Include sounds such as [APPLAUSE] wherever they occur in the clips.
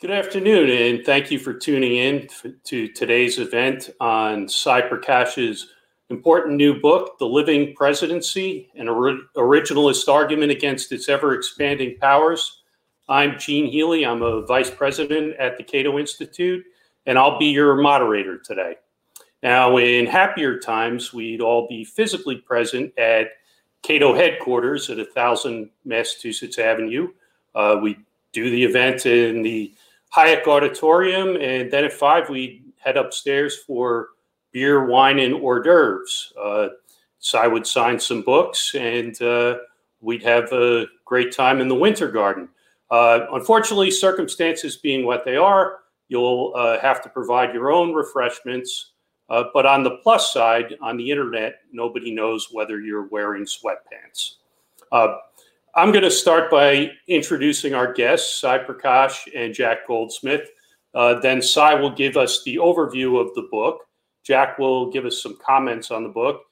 Good afternoon, and thank you for tuning in to today's event on Prakash's important new book, The Living Presidency An Originalist Argument Against Its Ever Expanding Powers. I'm Gene Healy. I'm a vice president at the Cato Institute, and I'll be your moderator today. Now, in happier times, we'd all be physically present at Cato headquarters at 1000 Massachusetts Avenue. Uh, we do the event in the Hayek Auditorium, and then at five we head upstairs for beer, wine, and hors d'oeuvres. Uh, so I would sign some books, and uh, we'd have a great time in the Winter Garden. Uh, unfortunately, circumstances being what they are, you'll uh, have to provide your own refreshments. Uh, but on the plus side, on the internet, nobody knows whether you're wearing sweatpants. I'm going to start by introducing our guests, Sai Prakash and Jack Goldsmith. Uh, then Sai will give us the overview of the book. Jack will give us some comments on the book,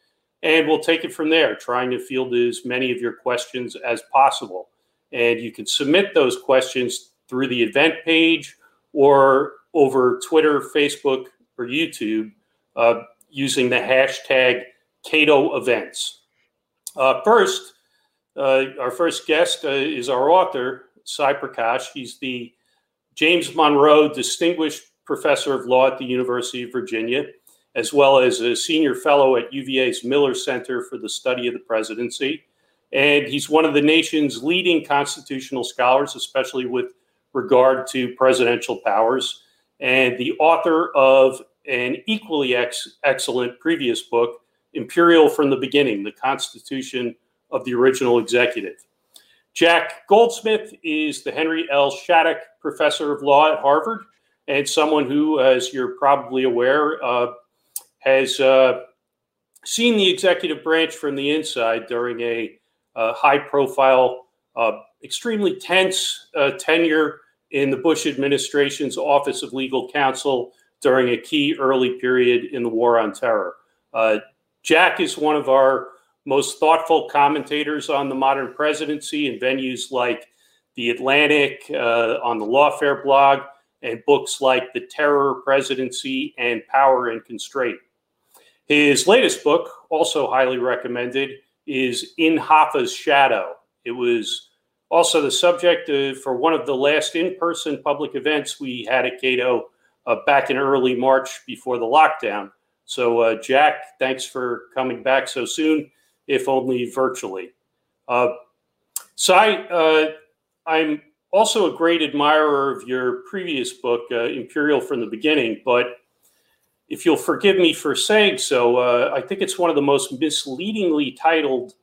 and we'll take it from there, trying to field as many of your questions as possible. And you can submit those questions through the event page or over Twitter, Facebook, or YouTube uh, using the hashtag Cato Events. Uh, first, our first guest uh, is our author, Sai Prakash. He's the James Monroe Distinguished Professor of Law at the University of Virginia, as well as a senior fellow at UVA's Miller Center for the Study of the Presidency. And he's one of the nation's leading constitutional scholars, especially with regard to presidential powers, and the author of an equally ex- excellent previous book, Imperial from the Beginning The Constitution of the original executive. Jack Goldsmith is the Henry L. Shattuck Professor of Law at Harvard and someone who, as you're probably aware, uh, has uh, seen the executive branch from the inside during a uh, high profile, uh, extremely tense uh, tenure in the Bush administration's Office of Legal Counsel during a key early period in the War on Terror. Uh, Jack is one of our most thoughtful commentators on the modern presidency in venues like The Atlantic, uh, on the Lawfare blog, and books like The Terror Presidency and Power and Constraint. His latest book, also highly recommended, is In Hoffa's Shadow. It was also the subject of, for one of the last in person public events we had at Cato uh, back in early March before the lockdown. So, uh, Jack, thanks for coming back so soon if only virtually. Uh, Sai, uh, I'm also a great admirer of your previous book, uh, Imperial from the Beginning, but if you'll forgive me for saying so, uh, I think it's one of the most misleadingly titled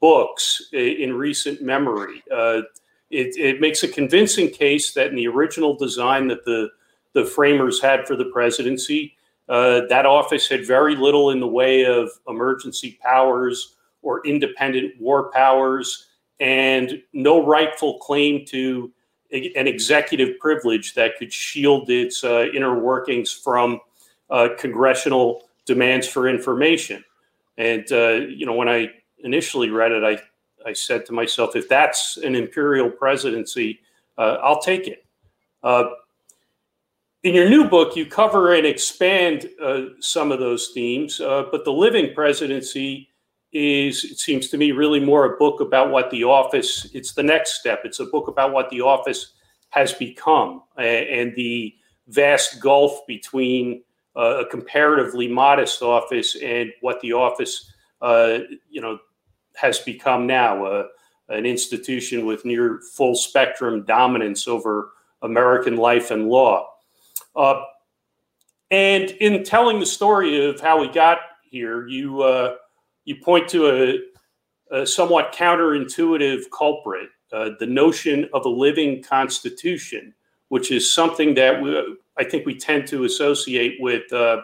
books in recent memory. Uh, it, it, makes a convincing case that in the original design that the, the framers had for the presidency, uh, that office had very little in the way of emergency powers or independent war powers, and no rightful claim to an executive privilege that could shield its uh, inner workings from uh, congressional demands for information. And uh, you know, when I initially read it, I I said to myself, if that's an imperial presidency, uh, I'll take it. Uh, in your new book, you cover and expand uh, some of those themes, but the living presidency is it seems to me really more a book about what the office it's the next step it's a book about what the office has become and the vast gulf between uh, a comparatively modest office and what the office uh, you know has become now uh, an institution with near full spectrum dominance over American life and law. Uh, and in telling the story of how we got here, you uh, you point to a, a somewhat counterintuitive culprit, uh, the notion of a living constitution, which is something that we, I think we tend to associate with uh,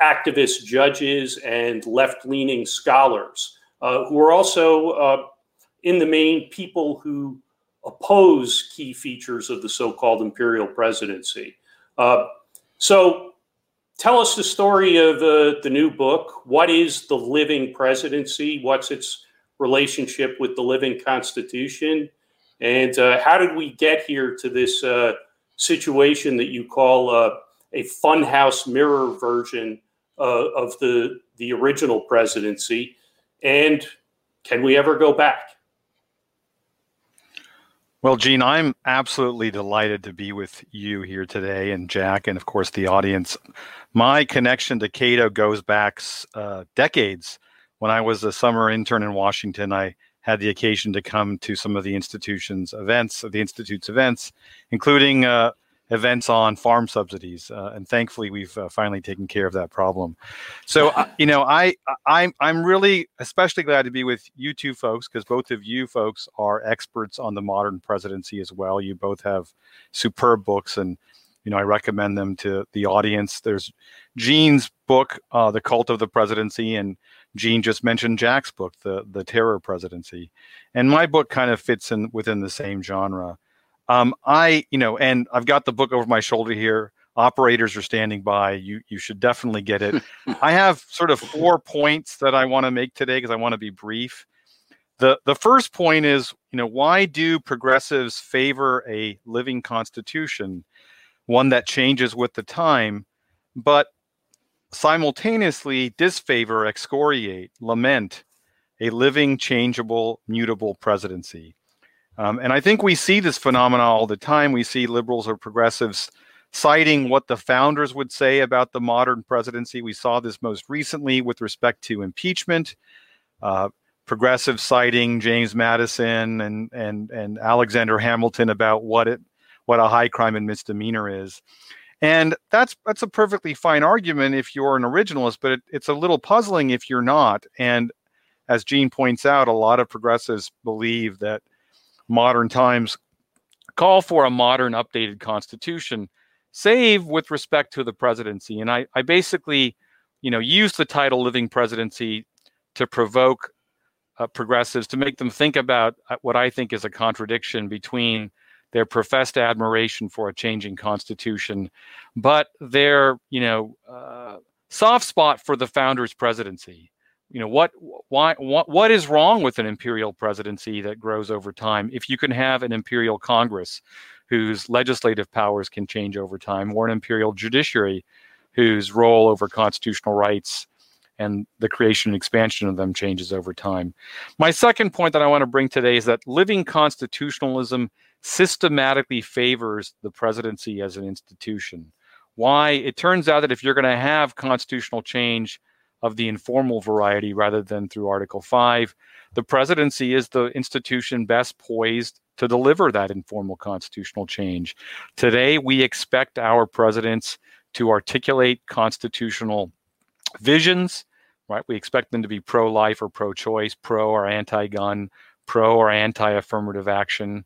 activist judges and left leaning scholars, uh, who are also, uh, in the main, people who oppose key features of the so called imperial presidency. Uh, so, tell us the story of uh, the new book. What is the living presidency? What's its relationship with the living constitution? And uh, how did we get here to this uh, situation that you call uh, a funhouse mirror version uh, of the the original presidency, and can we ever go back? Well, Gene, I'm absolutely delighted to be with you here today, and Jack, and of course the audience. My connection to Cato goes back uh, decades. When I was a summer intern in Washington, I had the occasion to come to some of the institution's events, the institute's events, including uh, events on farm subsidies, uh, and thankfully we've uh, finally taken care of that problem. So uh, you know, I I'm I'm really especially glad to be with you two folks because both of you folks are experts on the modern presidency as well. You both have superb books, and you know I recommend them to the audience. There's Gene's book, uh, The Cult of the Presidency, and Gene just mentioned Jack's book, The the Terror Presidency, and my book kind of fits in within the same genre. Um, I, you know, and I've got the book over my shoulder here. Operators are standing by. You you should definitely get it. [LAUGHS] I have sort of four points that I want to make today because I want to be brief. The the first point is, you know, why do progressives favor a living constitution, one that changes with the time, but simultaneously disfavor, excoriate, lament a living, changeable, mutable presidency? Um, and I think we see this phenomenon all the time. We see liberals or progressives citing what the founders would say about the modern presidency. We saw this most recently with respect to impeachment. Uh, progressives citing James Madison and and and Alexander Hamilton about what it what a high crime and misdemeanor is. And that's that's a perfectly fine argument if you're an originalist, but it, it's a little puzzling if you're not. And as Gene points out, a lot of progressives believe that modern times call for a modern updated constitution save with respect to the presidency. And i, I basically you know use the title living presidency to provoke uh, progressives to make them think about uh, what i think is a contradiction between their professed admiration for a changing constitution but their you know uh, soft spot for the founders presidency you know what why what, what is wrong with an imperial presidency that grows over time if you can have an imperial congress whose legislative powers can change over time or an imperial judiciary whose role over constitutional rights and the creation and expansion of them changes over time. My second point that I want to bring today is that living constitutionalism systematically favors the presidency as an institution. Why? It turns out that if you're going to have constitutional change, of the informal variety rather than through Article 5. The presidency is the institution best poised to deliver that informal constitutional change. Today, we expect our presidents to articulate constitutional visions, right? We expect them to be pro life or pro choice, pro or anti gun, pro or anti affirmative action,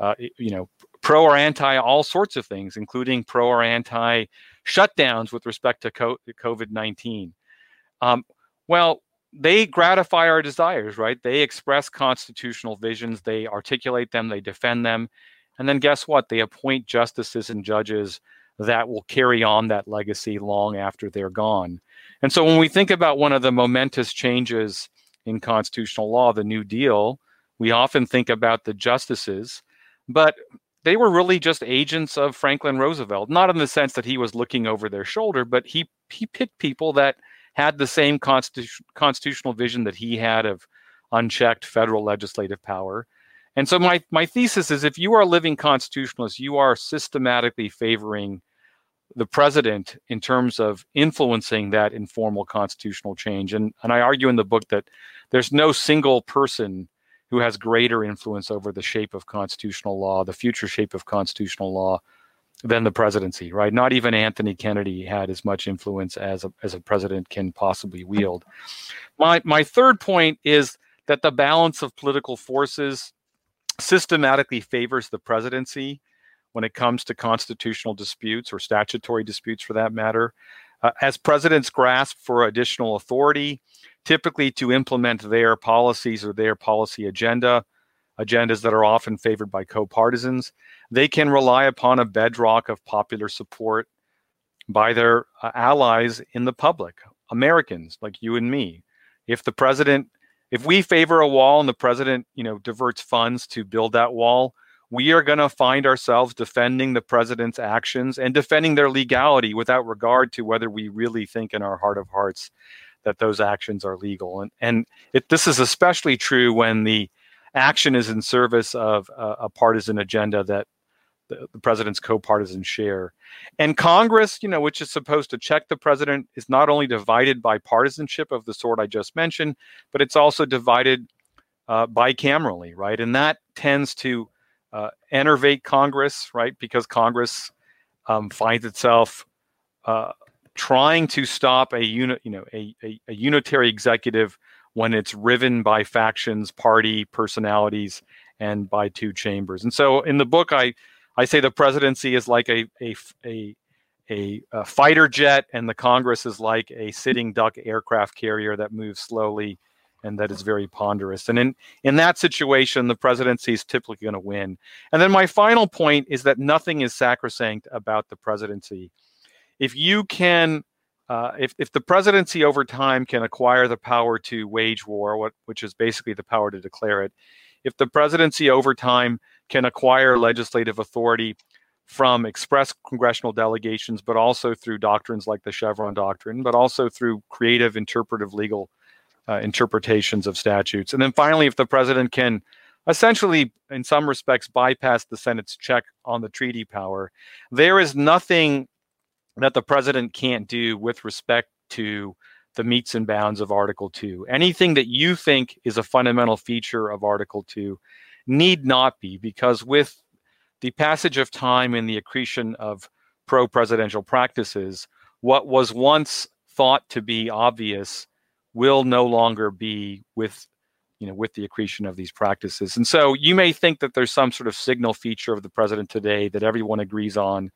uh, you know, pro or anti all sorts of things, including pro or anti shutdowns with respect to COVID 19. Um, well, they gratify our desires, right? They express constitutional visions, they articulate them, they defend them. And then guess what? They appoint justices and judges that will carry on that legacy long after they're gone. And so when we think about one of the momentous changes in constitutional law, the New Deal, we often think about the justices, but they were really just agents of Franklin Roosevelt, not in the sense that he was looking over their shoulder, but he he picked people that had the same constitu- constitutional vision that he had of unchecked federal legislative power. And so my, my thesis is if you are a living constitutionalist, you are systematically favoring the president in terms of influencing that informal constitutional change. And, and I argue in the book that there's no single person who has greater influence over the shape of constitutional law, the future shape of constitutional law, than the presidency, right? Not even Anthony Kennedy had as much influence as a, as a president can possibly wield. My, my third point is that the balance of political forces systematically favors the presidency when it comes to constitutional disputes or statutory disputes for that matter. Uh, as presidents grasp for additional authority, typically to implement their policies or their policy agenda, agendas that are often favored by co partisans, they can rely upon a bedrock of popular support by their uh, allies in the public, Americans like you and me. If the president, if we favor a wall and the president, you know, diverts funds to build that wall, we are going to find ourselves defending the president's actions and defending their legality without regard to whether we really think in our heart of hearts that those actions are legal. And, and it, this is especially true when the action is in service of a, a partisan agenda that the, the president's co-partisans share. And Congress, you know, which is supposed to check the president, is not only divided by partisanship of the sort I just mentioned, but it's also divided uh, bicamerally, right? And that tends to uh, enervate Congress, right? Because Congress um, finds itself uh, trying to stop a unit, you know, a, a, a, unitary executive when it's riven by factions, party personalities, and by two chambers. And so, in the book, I I say the presidency is like a a a, a, a fighter jet, and the Congress is like a sitting duck aircraft carrier that moves slowly and that is very ponderous. And in, in that situation, the presidency is typically going to win. And then my final point is that nothing is sacrosanct about the presidency. If you can, uh, if, if the presidency over time can acquire the power to wage war, what, which is basically the power to declare it, if the presidency over time can acquire legislative authority from express congressional delegations, but also through doctrines like the Chevron doctrine, but also through creative interpretive legal uh, interpretations of statutes. And then finally, if the president can essentially, in some respects, bypass the Senate's check on the treaty power, there is nothing that the president can't do with respect to the metes and bounds of Article 2. Anything that you think is a fundamental feature of Article 2 need not be, because with the passage of time and the accretion of pro presidential practices, what was once thought to be obvious will no longer be with you know with the accretion of these practices and so you may think that there's some sort of signal feature of the president today that everyone agrees on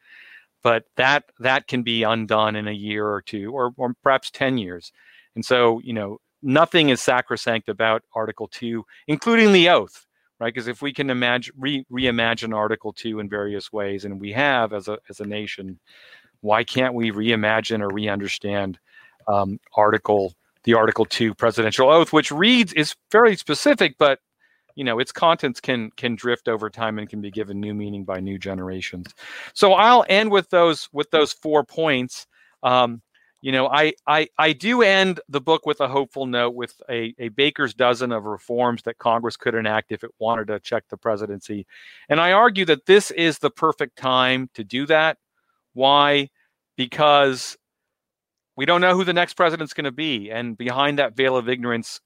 but that that can be undone in a year or two or, or perhaps 10 years. And so you know nothing is sacrosanct about article 2 including the oath right? Because if we can imagine re, reimagine article 2 in various ways and we have as a as a nation why can't we reimagine or re-understand um, article the Article Two presidential oath, which reads is fairly specific, but you know its contents can can drift over time and can be given new meaning by new generations. So I'll end with those with those four points. Um, you know, I, I I do end the book with a hopeful note with a, a baker's dozen of reforms that Congress could enact if it wanted to check the presidency. And I argue that this is the perfect time to do that. Why? Because we don't know who the next president's going to be. And behind that veil of ignorance,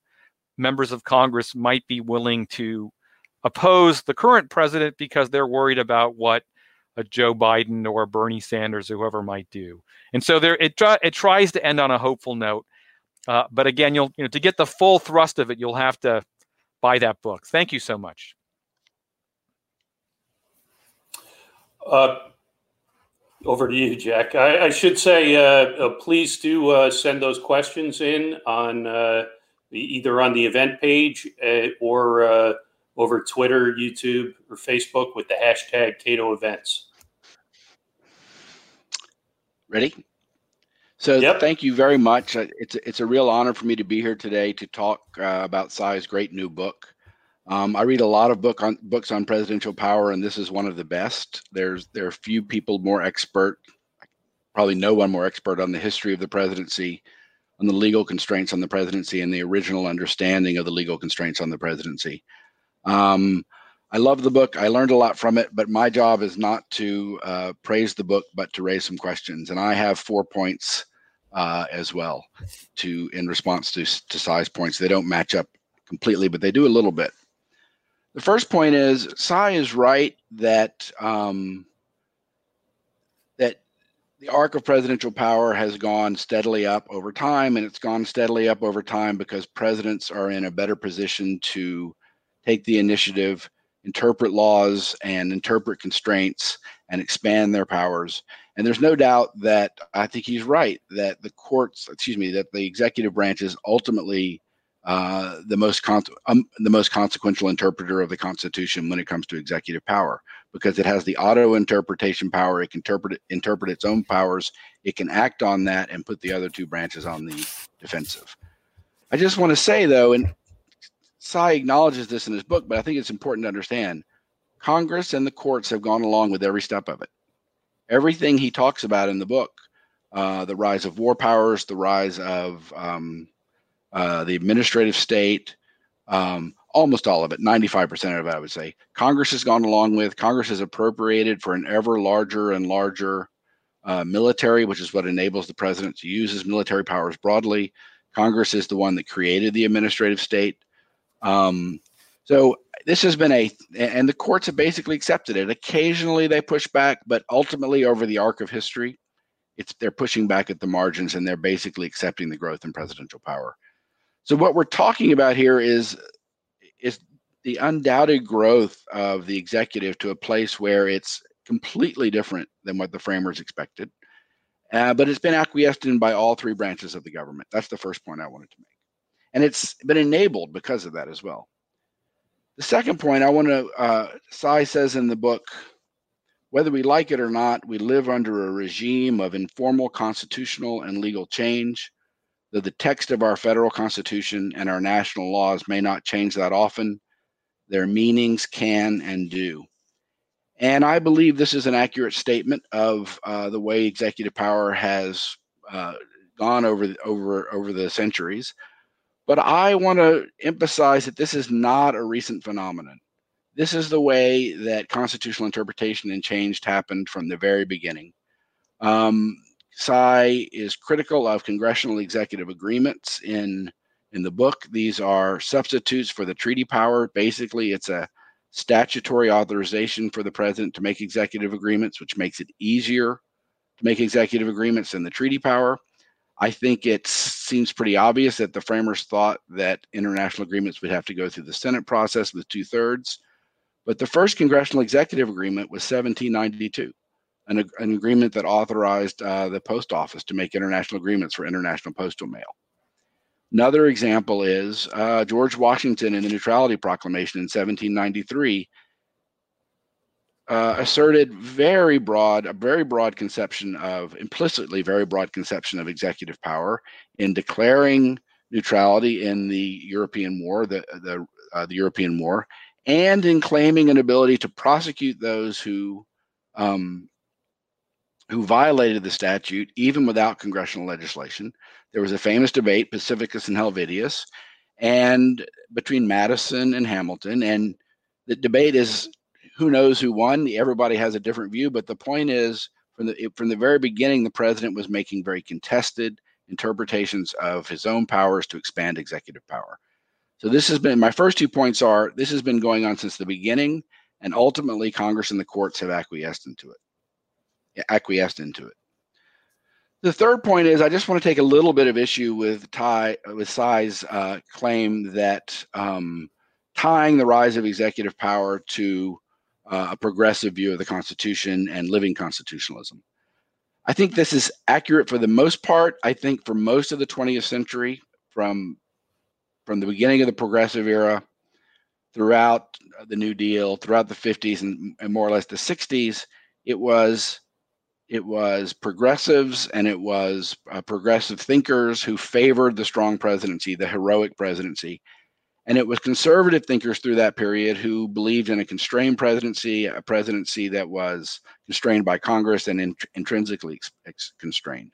members of Congress might be willing to oppose the current president because they're worried about what a Joe Biden or Bernie Sanders or whoever might do. And so there, it, it tries to end on a hopeful note. Uh, but again, you'll you know to get the full thrust of it, you'll have to buy that book. Thank you so much. Uh, over to you, Jack. I, I should say, uh, uh, please do uh, send those questions in on uh, either on the event page uh, or uh, over Twitter, YouTube, or Facebook with the hashtag Cato Events. Ready? So yep. thank you very much. It's it's a real honor for me to be here today to talk about Sai's great new book. Um, I read a lot of book on books on presidential power, and this is one of the best. There's there are few people more expert, probably no one more expert on the history of the presidency, on the legal constraints on the presidency, and the original understanding of the legal constraints on the presidency. Um, I love the book. I learned a lot from it, but my job is not to uh, praise the book, but to raise some questions. And I have four points uh, as well to in response to to Sai's points. They don't match up completely, but they do a little bit. The first point is Sai is right that um, the arc of presidential power has gone steadily up over time, and it's gone steadily up over time because presidents are in a better position to take the initiative, interpret laws, and interpret constraints, and expand their powers. And there's no doubt that I think he's right that the courts, excuse me, that the executive branch is ultimately uh, the most con- um, the most consequential interpreter of the Constitution when it comes to executive power because it has the auto interpretation power. It can interpret interpret its own powers. It can act on that and put the other two branches on the defensive. I just want to say though, and Sai acknowledges this in his book, but I think it's important to understand Congress and the courts have gone along with every step of it. Everything he talks about in the book, uh, the rise of war powers, the rise of um, uh, the administrative state, um, almost all of it, 95% of it, I would say, Congress has gone along with. Congress has appropriated for an ever larger and larger uh, military, which is what enables the president to use his military powers broadly. Congress is the one that created the administrative state. Um, so this has been a, and the courts have basically accepted it. Occasionally they push back, but ultimately over the arc of history, it's they're pushing back at the margins and they're basically accepting the growth in presidential power. So what we're talking about here is is the undoubted growth of the executive to a place where it's completely different than what the framers expected. Uh, but it's been acquiesced in by all three branches of the government. That's the first point I wanted to make. And it's been enabled because of that as well. The second point I want to, uh, Sai says in the book, whether we like it or not, we live under a regime of informal constitutional and legal change. Though the text of our federal constitution and our national laws may not change that often, their meanings can and do. And I believe this is an accurate statement of uh, the way executive power has uh, gone over over over the centuries. But I want to emphasize that this is not a recent phenomenon. This is the way that constitutional interpretation and change happened from the very beginning. Um, Sai is critical of congressional executive agreements in in the book. These are substitutes for the treaty power. Basically, it's a statutory authorization for the president to make executive agreements, which makes it easier to make executive agreements than the treaty power. I think it seems pretty obvious that the framers thought that international agreements would have to go through the Senate process with two thirds. But the first congressional executive agreement was 1792, an, an agreement that authorized uh, the post office to make international agreements for international postal mail. Another example is uh, George Washington in the Neutrality Proclamation in 1793 uh, asserted very broad, a very broad conception of, implicitly very broad conception of executive power in declaring neutrality in the European War, the the, uh, the European War, and in claiming an ability to prosecute those who um, who violated the statute even without congressional legislation. There was a famous debate, Pacificus and Helvidius, and between Madison and Hamilton. And the debate is who knows who won. Everybody has a different view, but the point is from the from the very beginning, the president was making very contested interpretations of his own powers to expand executive power. So this has been my first two points are this has been going on since the beginning, and ultimately Congress and the courts have acquiesced into it. Acquiesced into it. The third point is I just want to take a little bit of issue with Ty with Sai's uh, claim that um, tying the rise of executive power to uh, a progressive view of the Constitution and living constitutionalism. I think this is accurate for the most part. I think for most of the 20th century, from from the beginning of the progressive era, throughout the New Deal, throughout the 50s and, and more or less the 60s, it was it was progressives and it was uh, progressive thinkers who favored the strong presidency, the heroic presidency. And it was conservative thinkers through that period who believed in a constrained presidency, a presidency that was constrained by Congress and in, intrinsically ex, constrained.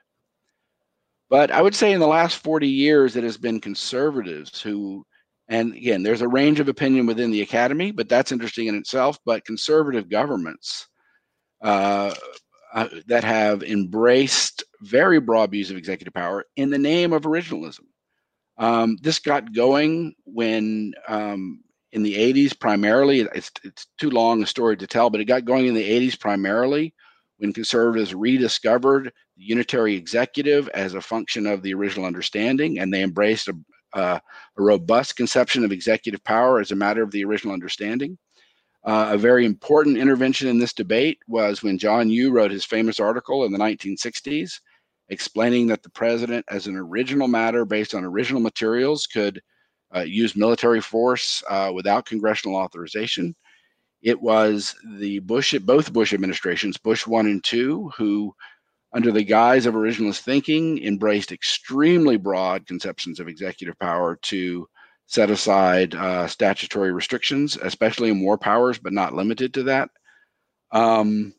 But I would say in the last 40 years, it has been conservatives who, and again, there's a range of opinion within the academy, but that's interesting in itself. But conservative governments uh, uh, that have embraced very broad views of executive power in the name of originalism. Um, this got going when um, in the 80s primarily, it's, it's too long a story to tell, but it got going in the 80s primarily when conservatives rediscovered the unitary executive as a function of the original understanding and they embraced a, uh, a robust conception of executive power as a matter of the original understanding. Uh, a very important intervention in this debate was when John Yoo wrote his famous article in the 1960s explaining that the president, as an original matter based on original materials, could uh, use military force uh, without congressional authorization. It was the Bush, both Bush administrations, Bush one and two, who, under the guise of originalist thinking, embraced extremely broad conceptions of executive power to set aside uh, statutory restrictions, especially in war powers, but not limited to that. Um,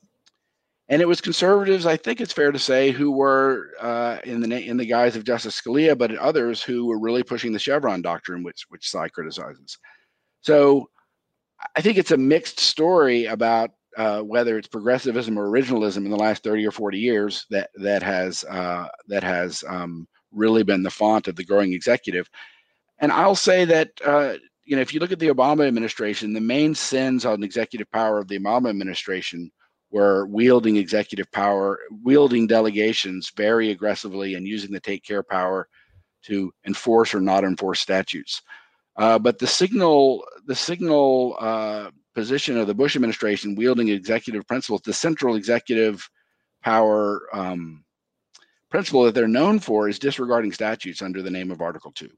and it was conservatives, I think it's fair to say, who were uh, in the in the guise of Justice Scalia, but others who were really pushing the Chevron doctrine, which which Sai criticizes. So I think it's a mixed story about uh, whether it's progressivism or originalism in the last 30 or 40 years that that has uh, that has um, really been the font of the growing executive. And I'll say that uh, you know if you look at the Obama administration, the main sins on executive power of the Obama administration were wielding executive power, wielding delegations very aggressively, and using the take care power to enforce or not enforce statutes. Uh, but the signal, the signal uh, position of the Bush administration, wielding executive principles, the central executive power um, principle that they're known for is disregarding statutes under the name of Article Two,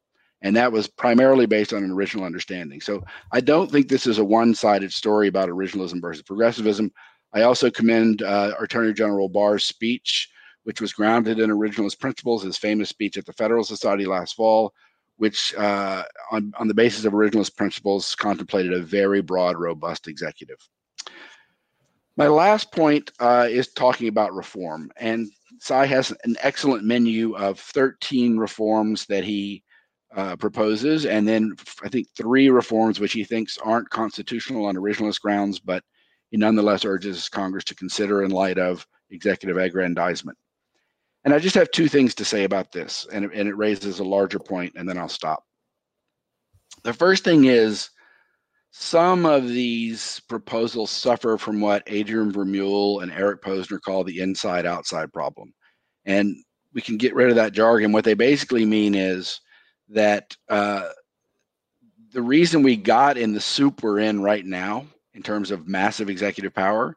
and that was primarily based on an original understanding. So I don't think this is a one-sided story about originalism versus progressivism. I also commend uh, Attorney General Barr's speech, which was grounded in originalist principles, his famous speech at the Federal Society last fall, which, uh, on, on the basis of originalist principles, contemplated a very broad, robust executive. My last point uh, is talking about reform. And Sai has an excellent menu of 13 reforms that he uh, proposes, and then I think three reforms which he thinks aren't constitutional on originalist grounds, but he nonetheless urges Congress to consider in light of executive aggrandizement. And I just have two things to say about this, and and it raises a larger point, and then I'll stop. The first thing is some of these proposals suffer from what Adrian Vermeule and Eric Posner call the inside outside problem. And we can get rid of that jargon. What they basically mean is that uh, the reason we got in the soup we're in right now in terms of massive executive power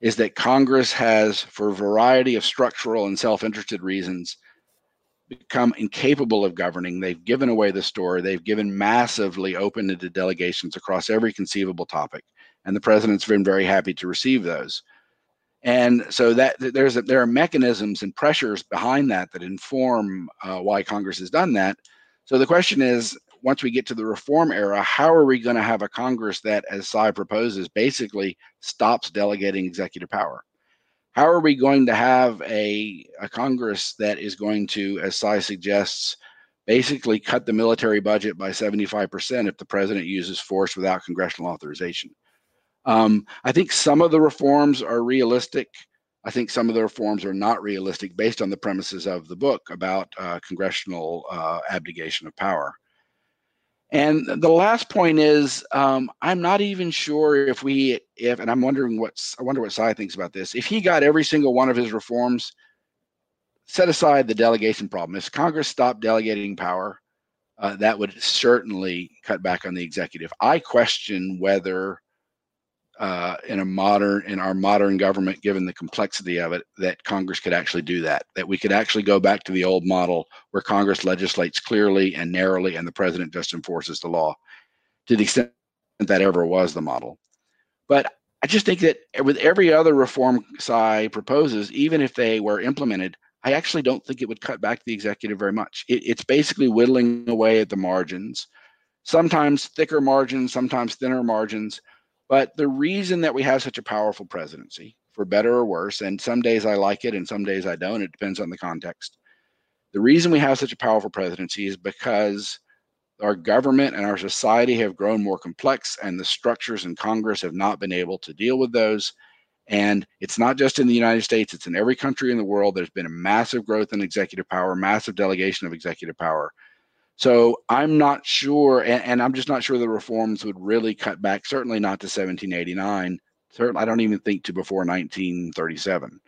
is that Congress has, for a variety of structural and self interested reasons, become incapable of governing. They've given away the store. They've given massively open to delegations across every conceivable topic. And the president's been very happy to receive those. And so that there's a, there are mechanisms and pressures behind that that inform uh, why Congress has done that. So the question is, once we get to the reform era, how are we going to have a Congress that, as Sai proposes, basically stops delegating executive power? How are we going to have a, a Congress that is going to, as Sai suggests, basically cut the military budget by 75% if the president uses force without congressional authorization? Um, I think some of the reforms are realistic. I think some of the reforms are not realistic based on the premises of the book about uh, congressional uh, abdication of power. And the last point is, um, I'm not even sure if we, if, and I'm wondering what's, I wonder what Sai thinks about this. If he got every single one of his reforms, set aside the delegation problem. If Congress stopped delegating power, uh, that would certainly cut back on the executive. I question whether uh, in a modern in our modern government, given the complexity of it, that Congress could actually do that. That we could actually go back to the old model where Congress legislates clearly and narrowly, and the president just enforces the law, to the extent that ever was the model. But I just think that with every other reform Sai proposes, even if they were implemented, I actually don't think it would cut back the executive very much. It, it's basically whittling away at the margins, sometimes thicker margins, sometimes thinner margins but the reason that we have such a powerful presidency, for better or worse, and some days I like it and some days I don't, it depends on the context. The reason we have such a powerful presidency is because our government and our society have grown more complex, and the structures in Congress have not been able to deal with those. And it's not just in the United States, it's in every country in the world. There's been a massive growth in executive power, massive delegation of executive power. So I'm not sure, and, and, I'm just not sure the reforms would really cut back. Certainly not to 1789. Certainly, I don't even think to before 1937.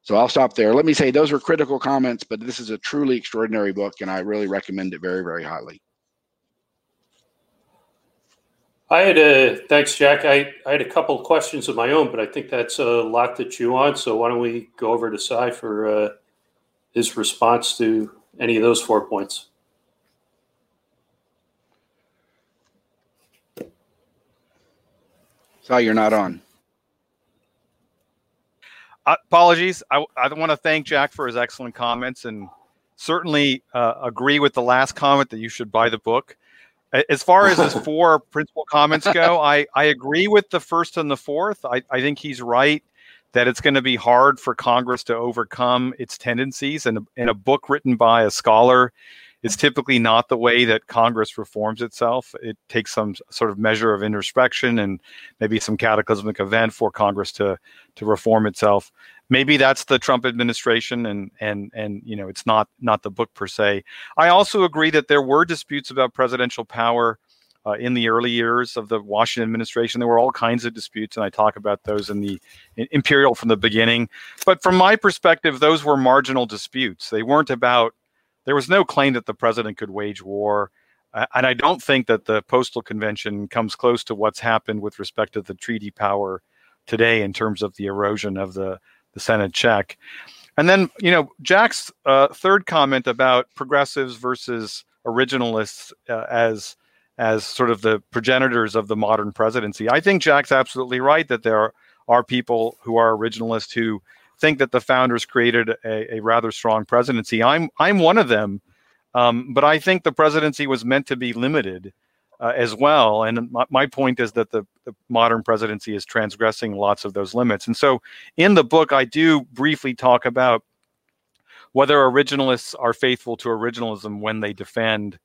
So I'll stop there. Let me say those were critical comments, but this is a truly extraordinary book, and I really recommend it very, very highly. I had a thanks, Jack. I, I had a couple of questions of my own, but I think that's a lot to chew on. So why don't we go over to Sai for uh, his response to any of those four points? Oh, you're not on. Uh, apologies. I, I want to thank Jack for his excellent comments and certainly uh, agree with the last comment that you should buy the book. As far as his [LAUGHS] four principal comments go, I, I agree with the first and the fourth. I, I think he's right that it's going to be hard for Congress to overcome its tendencies. And in a book written by a scholar, it's typically not the way that Congress reforms itself. It takes some sort of measure of introspection and maybe some cataclysmic event for Congress to to reform itself maybe that's the Trump administration, and and and you know it's not not the book per se. I also agree that there were disputes about presidential power. Uh, in the early years of the Washington administration, there were all kinds of disputes, and I talk about those in the in Imperial from the beginning. But from my perspective, those were marginal disputes. They weren't about. There was no claim that the president could wage war, uh, and I don't think that the Postal Convention comes close to what's happened with respect to the treaty power today in terms of the erosion of the the Senate check. And then, you know, Jack's uh, third comment about progressives versus originalists uh, as as sort of the progenitors of the modern presidency. I think Jack's absolutely right that there are people who are originalists who think that the founders created a, a rather strong presidency. I'm I'm one of them, um, but I think the presidency was meant to be limited uh, as well. And my, my, point is that the, the, modern presidency is transgressing lots of those limits. And so in the book, I do briefly talk about whether originalists are faithful to originalism when they defend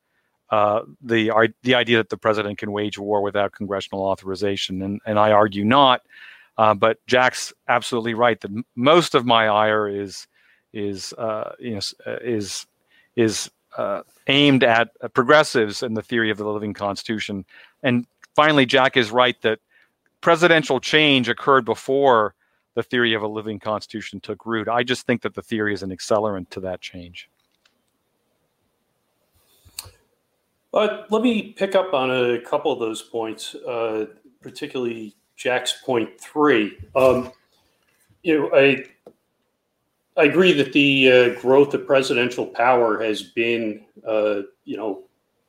uh, the the idea that the president can wage war without congressional authorization, and and I argue not. Uh, but Jack's absolutely right that most of my ire is is uh, you know uh, is is uh, aimed at uh, progressives and the theory of the living constitution. And finally, Jack is right that presidential change occurred before the theory of a living constitution took root. I just think that the theory is an accelerant to that change. Uh, let me pick up on a couple of those points, uh, particularly Jack's point three. Um, you know, I I agree that the uh, growth of presidential power has been, uh, you know,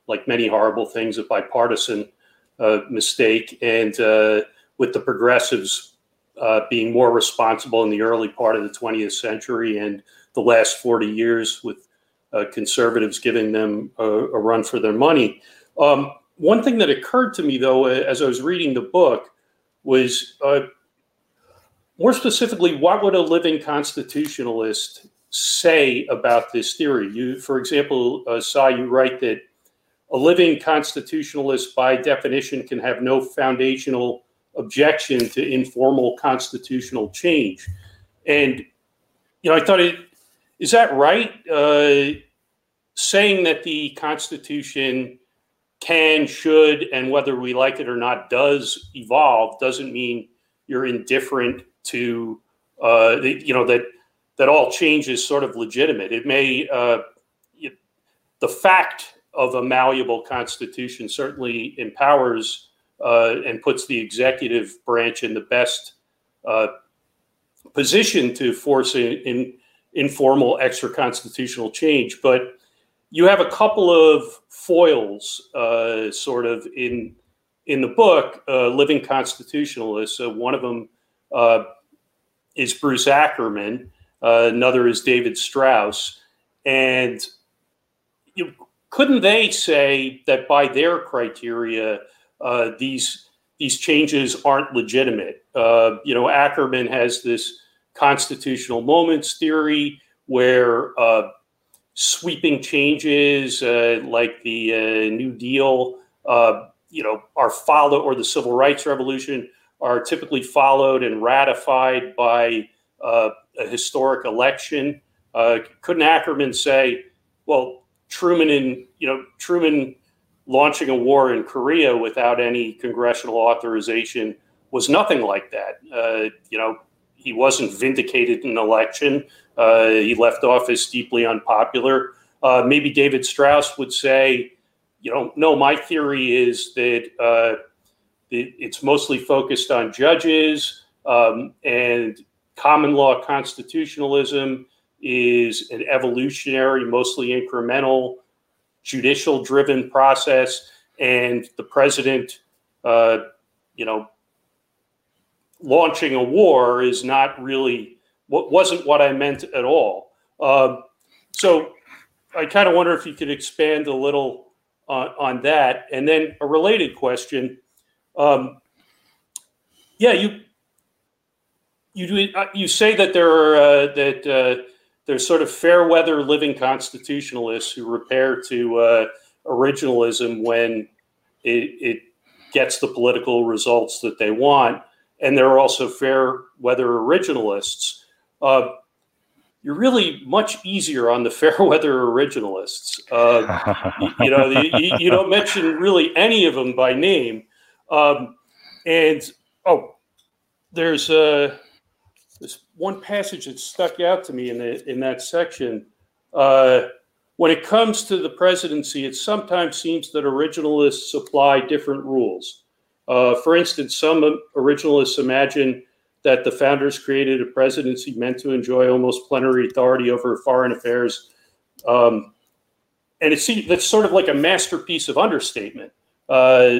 like many horrible things, a bipartisan uh, mistake. And uh, with the progressives uh, being more responsible in the early part of the 20th century and the last 40 years, with uh, conservatives giving them a, a, run for their money. Um, one thing that occurred to me, though, as I was reading the book, was more specifically, what would a living constitutionalist say about this theory? You, for example, uh, Sai, you write that a living constitutionalist, by definition, can have no foundational objection to informal constitutional change. And you know, I thought, it, is that right? Uh, saying that the Constitution can, should, and whether we like it or not, does evolve doesn't mean you're indifferent to uh, you know that that all change is sort of legitimate. It may uh, it, the fact of a malleable constitution certainly empowers uh, and puts the executive branch in the best uh, position to force in, in informal extra constitutional change. But you have a couple of foils, uh, sort of in in the book, uh, living constitutionalists. one of them uh, is Bruce Ackerman. Uh, another is David Strauss. And you, couldn't they say that by their criteria, uh, these these changes aren't legitimate? Uh, you know, Ackerman has this constitutional moments theory where uh, sweeping changes uh, like the uh, New Deal, you know, are followed, or the Civil Rights Revolution are typically followed and ratified by uh, a historic election. Uh, couldn't Ackerman say, well, Truman and you know Truman launching a war in Korea without any congressional authorization was nothing like that. Uh, you know, he wasn't vindicated in an election. Uh, he left office deeply unpopular. Uh, maybe David Strauss would say, you know, no, my theory is that uh, it's mostly focused on judges um, and common law constitutionalism is an evolutionary, mostly incremental, judicial driven process. And the president, uh, you know, launching a war is not really what wasn't what I meant at all. Um, so I kind of wonder if you could expand a little on, on that. And then a related question. Um, yeah, you you uh, you say that there are uh, that uh, there's sort of fair weather living constitutionalists who repair to uh, originalism when it, it, gets the political results that they want, and there are also fair weather originalists. Uh, you're really much easier on the [LAUGHS] fair weather originalists. Uh, you, you, know, you, you, don't mention really any of them by name. Um, and oh, there's uh, this one passage that stuck out to me in the, in that section. Uh, when it comes to the presidency, it sometimes seems that originalists apply different rules. Uh, for instance, some originalists imagine that the founders created a presidency meant to enjoy almost plenary authority over foreign affairs. Um, and it seems that's sort of like a masterpiece of understatement. Uh,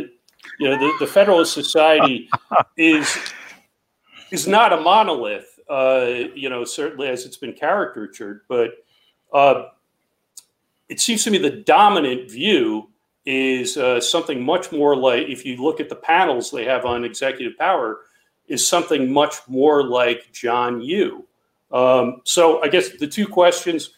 you know, the, the Federalist Society [LAUGHS] is is not a monolith. Uh, you know, certainly as it's been caricatured, but uh, it seems to me the dominant view is uh, something much more like if you look at the panels they have on executive power is something much more like John Yoo. Um, so I guess the two questions: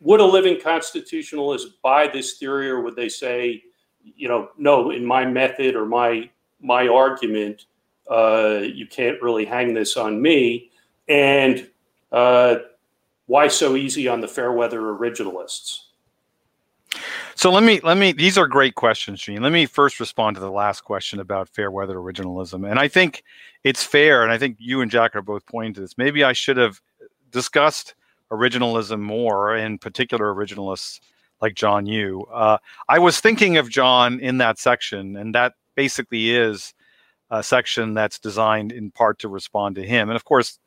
Would a living constitutionalist buy this theory, or would they say, you know, no, in my method or my my argument, uh, you can't really hang this on me? And uh, why so easy on the Fairweather originalists? So let me let me these are great questions, Gene. Let me first respond to the last question about fair weather originalism. And I think it's fair, and I think you and Jack are both pointing to this. Maybe I should have discussed originalism more, in particular originalists like John Yoo. Uh, I was thinking of John in that section, and that basically is a section that's designed in part to respond to him. And of course,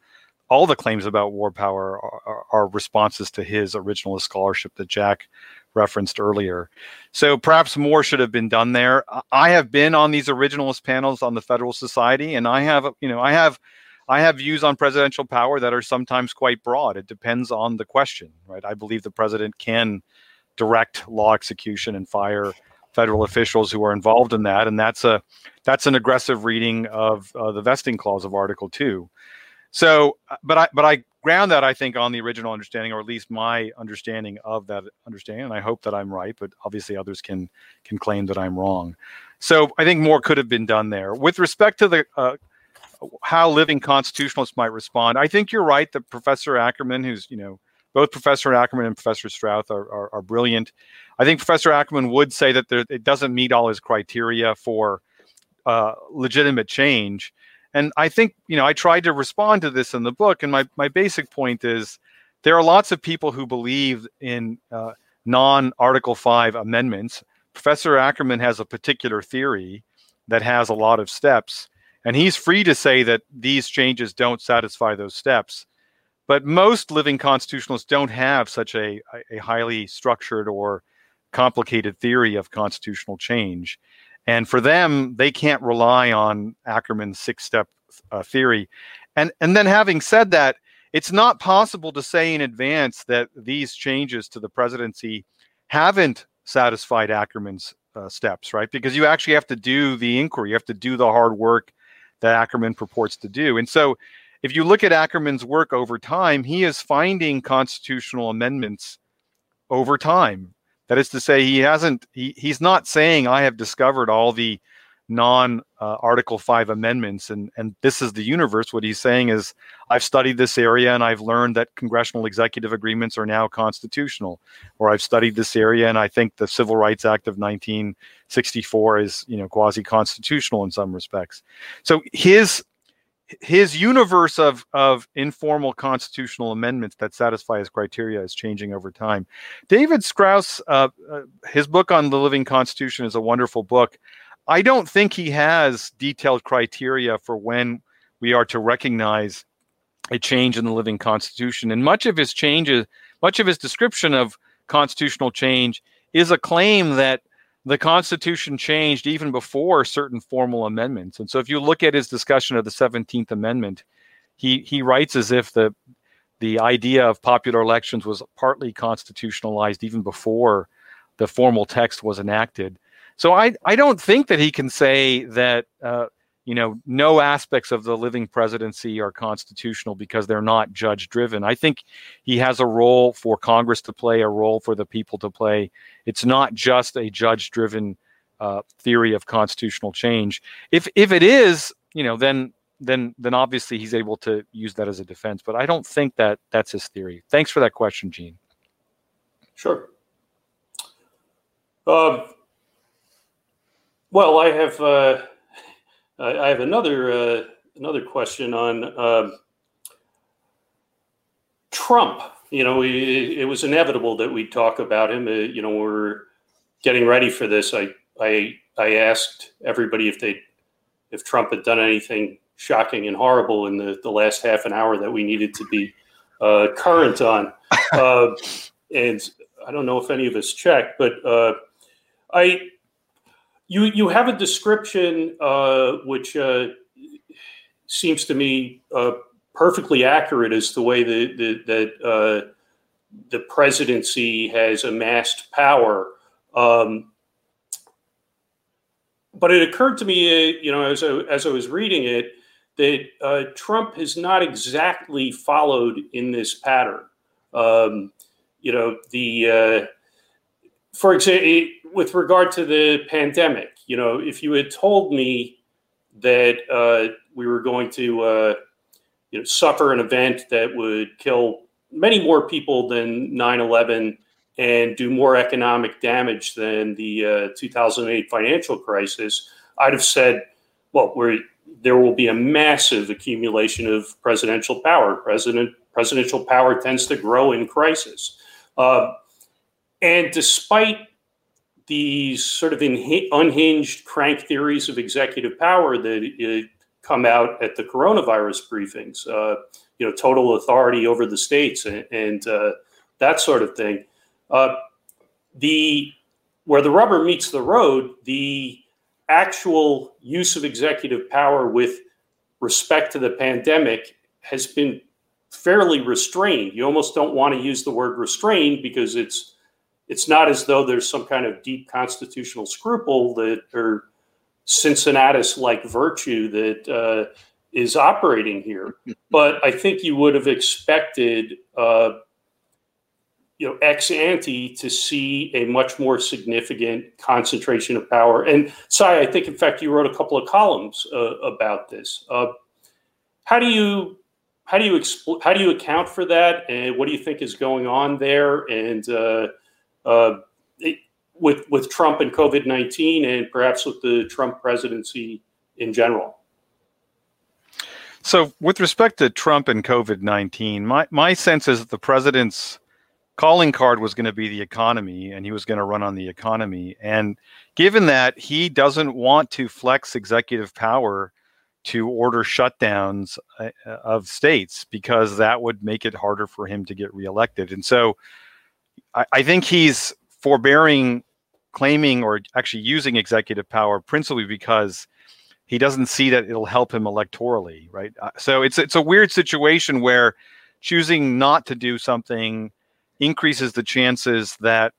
all the claims about war power are, are, are responses to his originalist scholarship that Jack referenced earlier. So perhaps more should have been done there. I have been on these originalist panels on the Federal Society, and I have, you know, I have, I have views on presidential power that are sometimes quite broad. It depends on the question, right? I believe the president can direct law execution and fire federal officials who are involved in that, and that's a that's an aggressive reading of uh, the vesting clause of Article Two. So, but I but I ground that I think on the original understanding, or at least my understanding of that understanding. And I hope that I'm right, but obviously others can can claim that I'm wrong. So I think more could have been done there. With respect to the uh, how living constitutionalists might respond, I think you're right that Professor Ackerman, who's you know both Professor Ackerman and Professor Strauss are, are, are brilliant. I think Professor Ackerman would say that there, it doesn't meet all his criteria for uh, legitimate change. And I think, you know, I tried to respond to this in the book. And my, my basic point is there are lots of people who believe in uh, non Article 5 amendments. Professor Ackerman has a particular theory that has a lot of steps. And he's free to say that these changes don't satisfy those steps. But most living constitutionalists don't have such a, a highly structured or complicated theory of constitutional change. And for them, they can't rely on Ackerman's six-step uh, theory. And and then having said that, it's not possible to say in advance that these changes to the presidency haven't satisfied Ackerman's uh, steps, right? Because you actually have to do the inquiry, you have to do the hard work that Ackerman purports to do. And so, if you look at Ackerman's work over time, he is finding constitutional amendments over time that is to say, he hasn't. He, he's not saying I have discovered all the non uh, Article Five amendments, and and this is the universe. What he's saying is, I've studied this area, and I've learned that congressional executive agreements are now constitutional, or I've studied this area, and I think the Civil Rights Act of 1964 is you know quasi constitutional in some respects. So his his universe of of informal constitutional amendments that satisfy his criteria is changing over time. David Strauss, uh, uh, his book on the living constitution is a wonderful book. I don't think he has detailed criteria for when we are to recognize a change in the living constitution, and much of his changes, much of his description of constitutional change, is a claim that the Constitution changed even before certain formal amendments. And so if you look at his discussion of the 17th Amendment, he, he writes as if the, the idea of popular elections was partly constitutionalized even before the formal text was enacted. So I I don't think that he can say that uh, you know no aspects of the living presidency are constitutional because they're not judge driven. I think he has a role for Congress to play, a role for the people to play. It's not just a judge driven uh, theory of constitutional change. If if it is, you know, then then then obviously he's able to use that as a defense. But I don't think that that's his theory. Thanks for that question, Gene. Sure. Um, well, I have uh, I have another uh, another question on um, Trump. You know, we, it was inevitable that we'd talk about him. Uh, you know, we're getting ready for this. I I I asked everybody if they if Trump had done anything shocking and horrible in the, the last half an hour that we needed to be uh, current on. [LAUGHS] Uh, and I don't know if any of us checked, but uh, I you you have a description uh, which uh, seems to me uh, perfectly accurate as the way that that the presidency has amassed power. Um, but it occurred to me, you know, as I, as I was reading it, that uh, Trump has not exactly followed in this pattern. Um, you know, the uh, for example, with regard to the pandemic, you know, if you had told me that uh, we were going to, uh, you know, suffer an event that would kill many more people than 9/11 and do more economic damage than the uh, 2008 financial crisis, I'd have said, well, we're there will be a massive accumulation of presidential power. President presidential power tends to grow in crisis, uh, and despite these sort of unhinged crank theories of executive power that uh, come out at the coronavirus briefings, uh, you know, total authority over the states and, and uh, that sort of thing. Uh, the where the rubber meets the road, the actual use of executive power with respect to the pandemic has been fairly restrained. You almost don't want to use the word restrained because it's it's not as though there's some kind of deep constitutional scruple that or Cincinnatus like virtue that uh, is operating here. [LAUGHS] but I think you would have expected uh, you know, ex ante to see a much more significant concentration of power. And Sai, I think, in fact, you wrote a couple of columns uh, about this. Uh, how do you how do you expl- how do you account for that, and what do you think is going on there? And uh it, with with Trump and COVID nineteen, and perhaps with the Trump presidency in general. So, with respect to Trump and COVID nineteen, my my sense is that the president's calling card was going to be the economy and he was going to run on the economy. And given that he doesn't want to flex executive power to order shutdowns uh, of states because that would make it harder for him to get reelected. And so I, I think he's forbearing claiming or actually using executive power principally because he doesn't see that it'll help him electorally, right? Uh, so it's it's a weird situation where choosing not to do something increases the chances that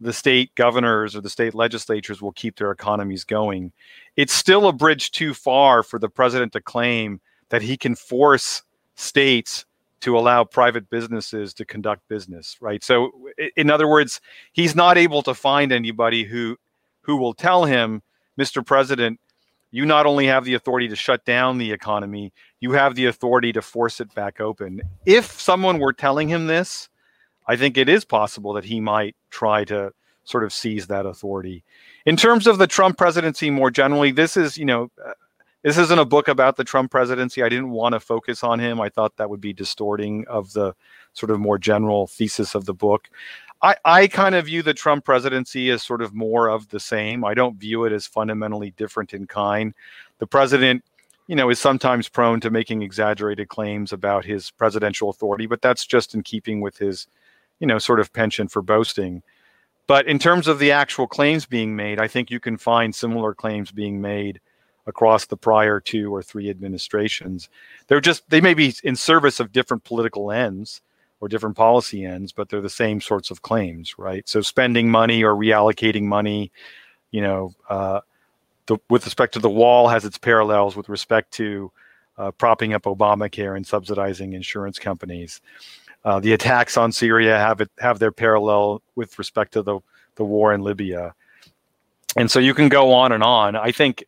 the state governors or the state legislatures will keep their economies going. It's still a bridge too far for the president to claim that he can force states to allow private businesses to conduct business, right? So in other words, he's not able to find anybody who who will tell him, Mr. President, you not only have the authority to shut down the economy, you have the authority to force it back open. If someone were telling him this, I think it is possible that he might try to sort of seize that authority. In terms of the Trump presidency more generally, this is, you know, uh, this isn't a book about the Trump presidency. I didn't want to focus on him. I thought that would be distorting of the sort of more general thesis of the book. I, I kind of view the Trump presidency as sort of more of the same. I don't view it as fundamentally different in kind. The president you know, is sometimes prone to making exaggerated claims about his presidential authority, but that's just in keeping with his you know, sort of penchant for boasting. But in terms of the actual claims being made, I think you can find similar claims being made across the prior two or three administrations. They're just they may be in service of different political ends. or different policy ends, but they're the same sorts of claims, right? So spending money or reallocating money, you know, uh, the, with respect to the wall has its parallels with respect to uh, propping up Obamacare and subsidizing insurance companies. Uh, the attacks on Syria have it have their parallel with respect to the the war in Libya, and so you can go on and on. I think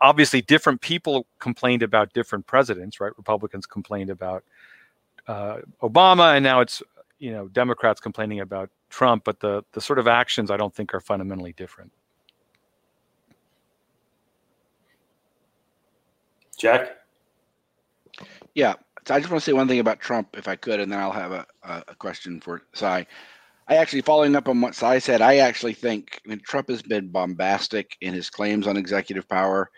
obviously different people complained about different presidents, right? Republicans complained about uh, Obama, and now it's you know Democrats complaining about Trump. But the the sort of actions I don't think are fundamentally different. Jack. Yeah, so I just want to say one thing about Trump, if I could, and then I'll have a, a question for Sai. I actually, following up on what Sai said, I actually think I mean, Trump has been bombastic in his claims on executive power.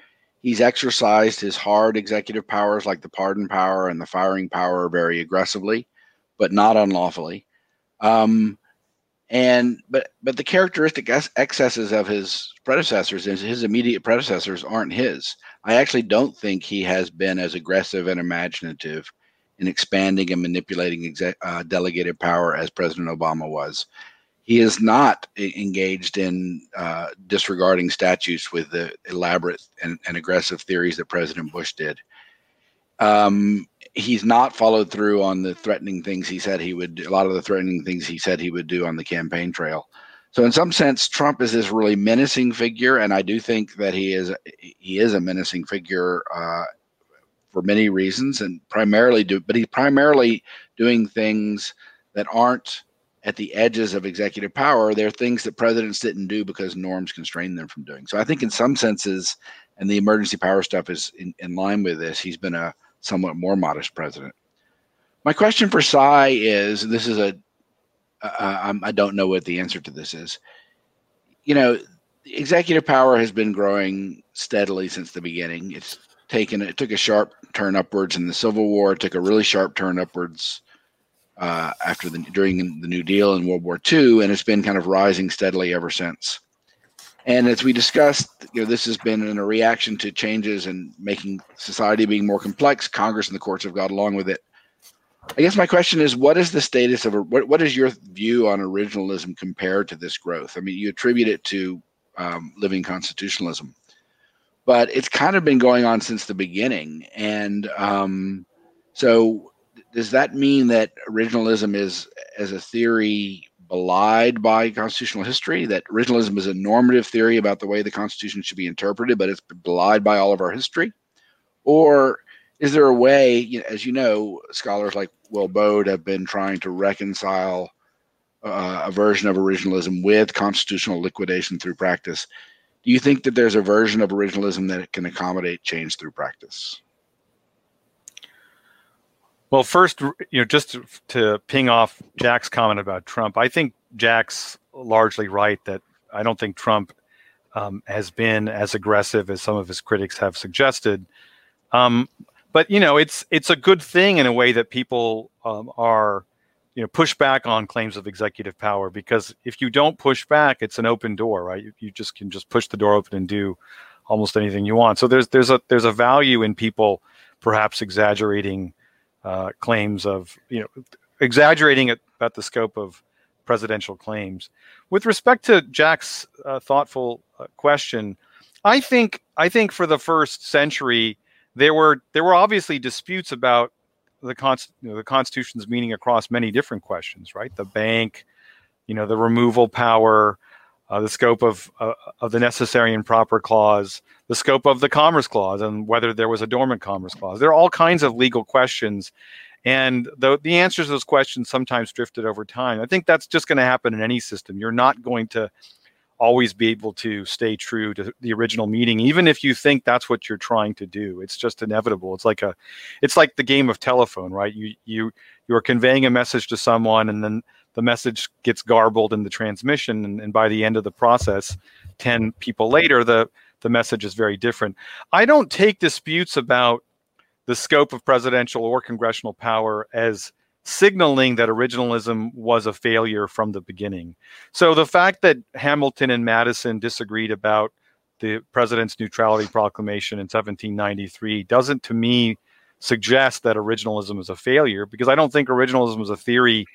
He's exercised his hard executive powers, like the pardon power and the firing power, very aggressively, but not unlawfully. Um, and but but the characteristic excesses of his predecessors, and his immediate predecessors, aren't his. I actually don't think he has been as aggressive and imaginative in expanding and manipulating uh, delegated power as President Obama was. He is not engaged in uh, disregarding statutes with the elaborate and, and, aggressive theories that President Bush did. Um, he's not followed through on the threatening things he said he would do, a lot of the threatening things he said he would do on the campaign trail. So in some sense, Trump is this really menacing figure, and I do think that he is he is a menacing figure uh, for many reasons, and primarily do, but he's primarily doing things that aren't at the edges of executive power. They're things that presidents didn't do because norms constrain them from doing. So I think in some senses, and the emergency power stuff is in, in line with this. He's been a somewhat more modest president. My question for Sai is: This is a uh, I don't know what the answer to this is. You know, executive power has been growing steadily since the beginning. It's taken it took a sharp turn upwards in the Civil War. Took a really sharp turn upwards uh, after the during the New Deal and World War II, and it's been kind of rising steadily ever since. And as we discussed, you know, this has been in a reaction to changes and making society being more complex. Congress and the courts have got along with it. I guess my question is, what is the status of what? What is your view on originalism compared to this growth? I mean, you attribute it to um, living constitutionalism but it's kind of been going on since the beginning. And um, so, does that mean that originalism is, as a theory, belied by constitutional history? That originalism is a normative theory about the way the Constitution should be interpreted, but it's belied by all of our history? Or is there a way, you know, as you know, scholars like Will Baude have been trying to reconcile uh, a version of originalism with constitutional liquidation through practice? Do you think that there's a version of originalism that can accommodate change through practice? Well, first, you know, just to, to ping off Jack's comment about Trump, I think Jack's largely right that I don't think Trump um, has been as aggressive as some of his critics have suggested. Um, but you know, it's it's a good thing in a way that people um, are you know push back on claims of executive power because if you don't push back it's an open door right? You, you just can just push the door open and do almost anything you want. So there's there's a there's a value in people perhaps exaggerating uh, claims of you know exaggerating it about the scope of presidential claims. With respect to jack's uh, thoughtful uh, question i think i think for the first century there were there were obviously disputes about the, you know, the Constitution's meaning across many different questions, right? The bank, you know, the removal power, uh, the scope of uh, of the necessary and proper clause, the scope of the commerce clause, and whether there was a dormant commerce clause. There are all kinds of legal questions, and the the answers to those questions sometimes drifted over time. I think that's just going to happen in any system. You're not going to always be able to stay true to the original meaning even if you think that's what you're trying to do. It's just inevitable. It's like a it's like the game of telephone right? You you you're conveying a message to someone and then the message gets garbled in the transmission and, and by the end of the process 10 people later the the message is very different. I don't take disputes about the scope of presidential or congressional power as signaling that originalism was a failure from the beginning. So the fact that Hamilton and Madison disagreed about the president's neutrality proclamation in 1793 doesn't, to me, suggest that originalism is a failure because I don't think originalism is a theory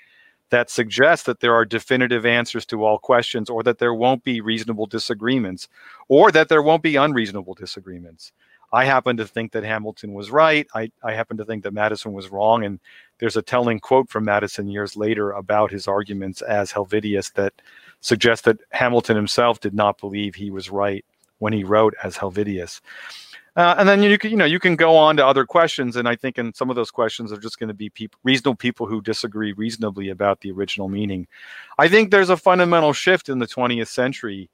that suggests that there are definitive answers to all questions or that there won't be reasonable disagreements or that there won't be unreasonable disagreements. I happen to think that Hamilton was right. I, I happen to think that Madison was wrong. And there's a telling quote from Madison years later about his arguments as Helvidius that suggests that Hamilton himself did not believe he was right when he wrote as Helvidius. Uh, and then you can, you know, you can go on to other questions, and I think in some of those questions are just going to be reasonable people who disagree reasonably about the original meaning. I think there's a fundamental shift in the 20th century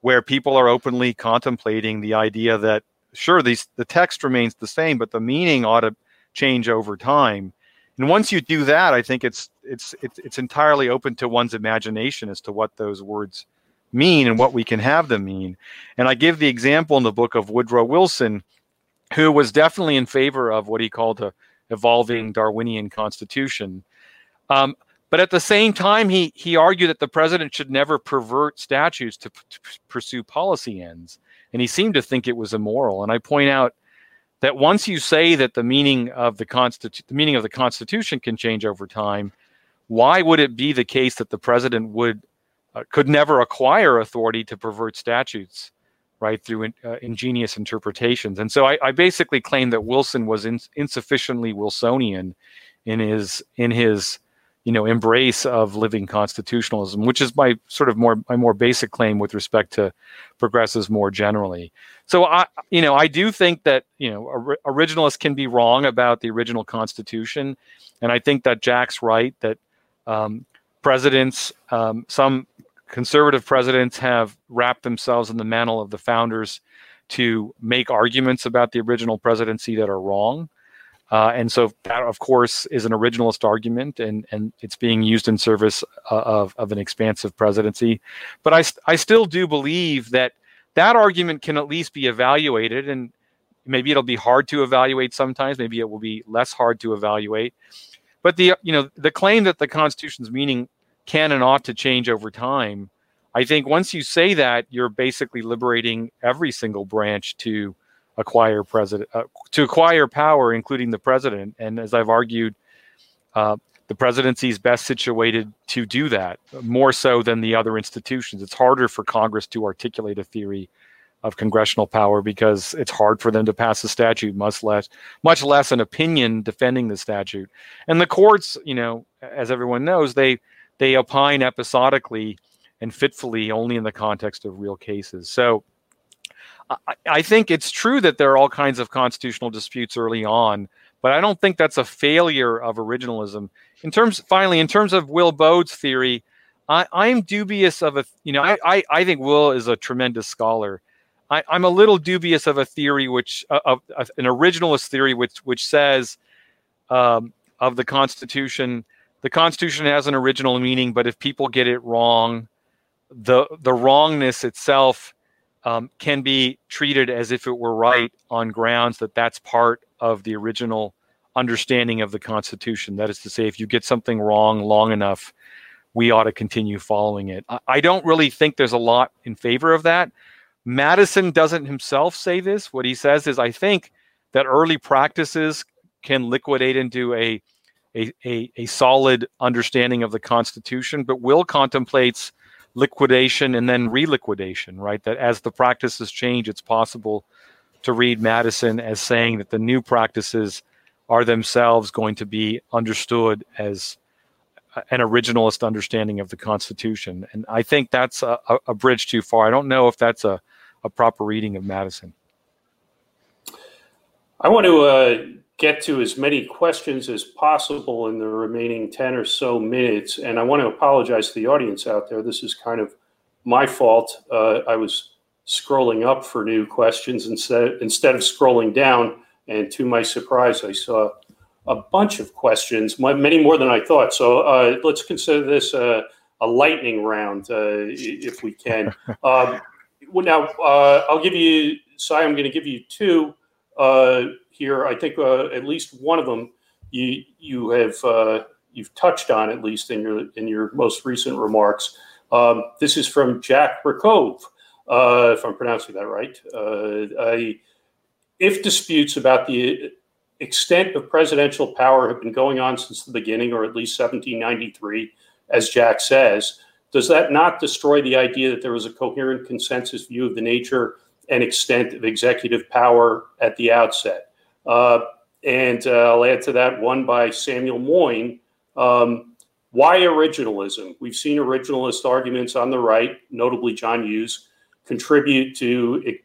where people are openly contemplating the idea that sure these the text remains the same, but the meaning ought to change over time. And once you do that, I think it's it's it's, it's entirely open to one's imagination as to what those words mean and what we can have them mean. And I give the example in the book of Woodrow Wilson, who was definitely in favor of what he called a evolving Darwinian constitution. Um, but at the same time, he he argued that the president should never pervert statutes to, to pursue policy ends, and he seemed to think it was immoral. And I point out that once you say that the meaning of the constitu- the meaning of the Constitution can change over time, why would it be the case that the president would uh, could never acquire authority to pervert statutes, right, through in, uh, ingenious interpretations. And so I, I, basically claim that Wilson was in, insufficiently Wilsonian in his in his you know embrace of living constitutionalism, which is my sort of more my more basic claim with respect to progressives more generally. So I you know I do think that you know or, originalists can be wrong about the original Constitution, and I think that Jack's right that. Um, presidents, um, some conservative presidents have wrapped themselves in the mantle of the founders to make arguments about the original presidency that are wrong. Uh, and so that, of course, is an originalist argument, and, and it's being used in service uh, of, of an expansive presidency. But I, I still do believe that that argument can at least be evaluated, and maybe it'll be hard to evaluate sometimes. Maybe it will be less hard to evaluate. But the you know the claim that the Constitution's meaning can and ought to change over time, I think once you say that, you're basically liberating every single branch to acquire president uh, to acquire power, including the president. And as I've argued, uh, the presidency is best situated to do that more so than the other institutions. It's harder for Congress to articulate a theory of congressional power because it's hard for them to pass a statute, much less much less an opinion defending the statute. And the courts, you know, as everyone knows, they they opine episodically and fitfully only in the context of real cases. So I, I think it's true that there are all kinds of constitutional disputes early on, but I don't think that's a failure of originalism. In terms, finally, in terms of Will Baude's theory, I, I'm dubious of a, you know, I, I, I think Will is a tremendous scholar I, am a little dubious of a theory which uh, of, of, an originalist theory which which says um, of the Constitution, the Constitution has an original meaning, but if people get it wrong, the the wrongness itself um, can be treated as if it were right on grounds that that's part of the original understanding of the Constitution. That is to say, if you get something wrong long enough, we ought to continue following it. I, I don't really think there's a lot in favor of that. Madison doesn't himself say this. What he says is, I think that early practices can liquidate into a a, a, a solid understanding of the Constitution, but Will contemplates liquidation and then reliquidation, right? That as the practices change, it's possible to read Madison as saying that the new practices are themselves going to be understood as an originalist understanding of the Constitution. And I think that's a, a, bridge too far. I don't know if that's a, a proper reading of Madison. I want to uh, get to as many questions as possible in the remaining 10 or so minutes. And I want to apologize to the audience out there. This is kind of my fault. Uh, I was scrolling up for new questions instead, instead of scrolling down. And to my surprise, I saw a bunch of questions, many more than I thought. So uh, let's consider this a, a lightning round, uh, if we can. [LAUGHS] Um, now uh, I'll give you. Sai, I'm going to give you two uh, here. I think uh, at least one of them you you have uh, you've touched on at least in your in your most recent remarks. Um, this is from Jack Rakove, uh, if I'm pronouncing that right. Uh, I, if disputes about the extent of presidential power have been going on since the beginning, or at least 1793, as Jack says, does that not destroy the idea that there was a coherent consensus view of the nature and extent of executive power at the outset? Uh, and uh, I'll add to that one by Samuel Moyn. Um, why originalism? We've seen originalist arguments on the right, notably John Yoo's, contribute to,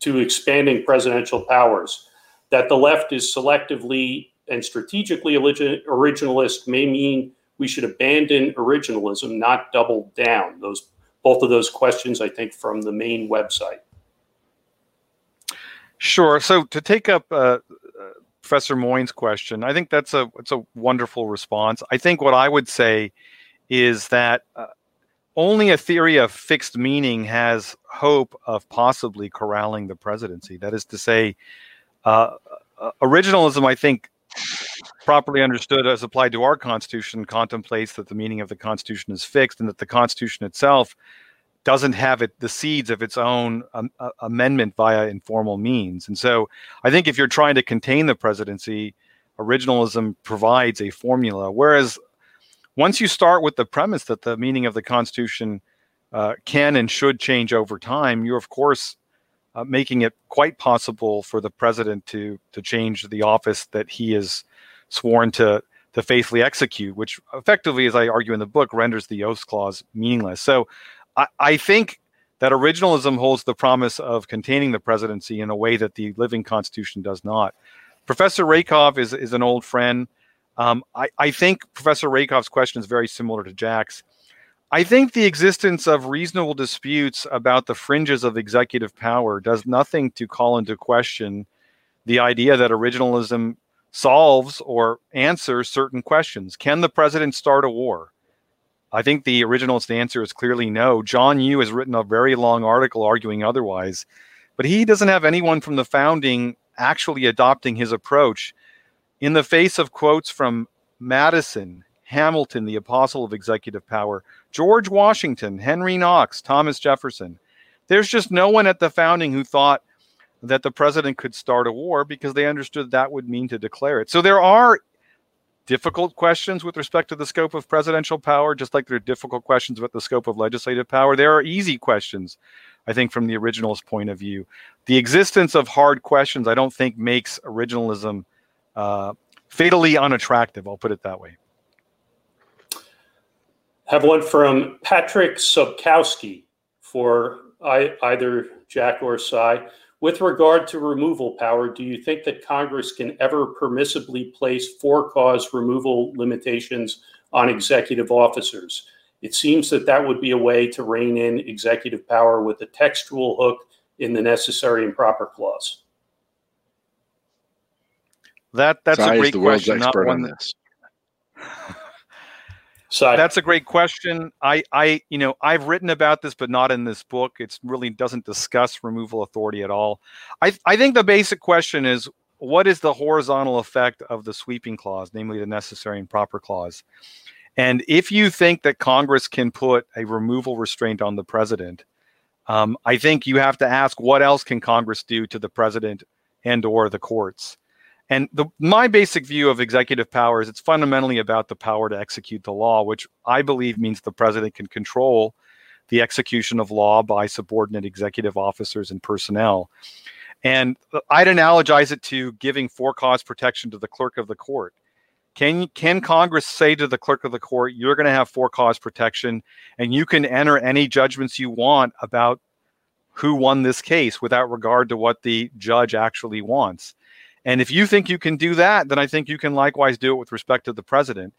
to expanding presidential powers. That the left is selectively and strategically originalist may mean we should abandon originalism, not double down. Those both of those questions, I think, from the main website. Sure. So to take up uh, Professor Moyn's question, I think that's a it's a wonderful response. I think what I would say is that uh, only a theory of fixed meaning has hope of possibly corralling the presidency. That is to say, uh, uh originalism, I think, properly understood as applied to our Constitution, contemplates that the meaning of the Constitution is fixed and that the Constitution itself doesn't have it the seeds of its own um, uh, amendment via informal means. And so I think if you're trying to contain the presidency, originalism provides a formula. Whereas once you start with the premise that the meaning of the Constitution uh, can and should change over time, you're of course uh, making it quite possible for the president to to change the office that he is sworn to to faithfully execute, which effectively, as I argue in the book, renders the oath clause meaningless. So I, I think that originalism holds the promise of containing the presidency in a way that the living constitution does not. Professor Rakove is, is an old friend. Um, I, I think Professor Rakove's question is very similar to Jack's. I think the existence of reasonable disputes about the fringes of executive power does nothing to call into question the idea that originalism solves or answers certain questions. Can the president start a war? I think the originalist answer is clearly no. John Yoo has written a very long article arguing otherwise, but he doesn't have anyone from the founding actually adopting his approach. In the face of quotes from Madison, Hamilton, the apostle of executive power, George Washington, Henry Knox, Thomas Jefferson, there's just no one at the founding who thought that the president could start a war because they understood that would mean to declare it. So there are difficult questions with respect to the scope of presidential power, just like there are difficult questions about the scope of legislative power. There are easy questions, I think, from the originalist point of view. The existence of hard questions, I don't think, makes originalism uh, fatally unattractive. I'll put it that way. Have one from Patrick Sobkowski for either Jack or Sai. With regard to removal power, do you think that Congress can ever permissibly place for cause removal limitations on executive officers? It seems that that would be a way to rein in executive power with a textual hook in the necessary and proper clause. That that's a great question. Not one on this. [LAUGHS] So that's a great question. I, I, you know, I've written about this, but not in this book. It really doesn't discuss removal authority at all. I, I think the basic question is what is the horizontal effect of the sweeping clause, namely the necessary and proper clause? And if you think that Congress can put a removal restraint on the president, um, I think you have to ask what else can Congress do to the president and or the courts. And the, my basic view of executive power is it's fundamentally about the power to execute the law, which I believe means the president can control the execution of law by subordinate executive officers and personnel. And I'd analogize it to giving for cause protection to the clerk of the court. Can, can Congress say to the clerk of the court, you're going to have for cause protection and you can enter any judgments you want about who won this case without regard to what the judge actually wants? And if you think you can do that, then I think you can likewise do it with respect to the president.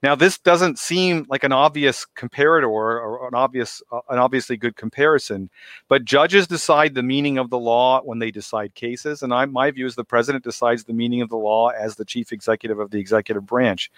Now, this doesn't seem like an obvious comparator or an obvious, uh, an obviously good comparison, but judges decide the meaning of the law when they decide cases, and I, my view is the president decides the meaning of the law as the chief executive of the executive branch.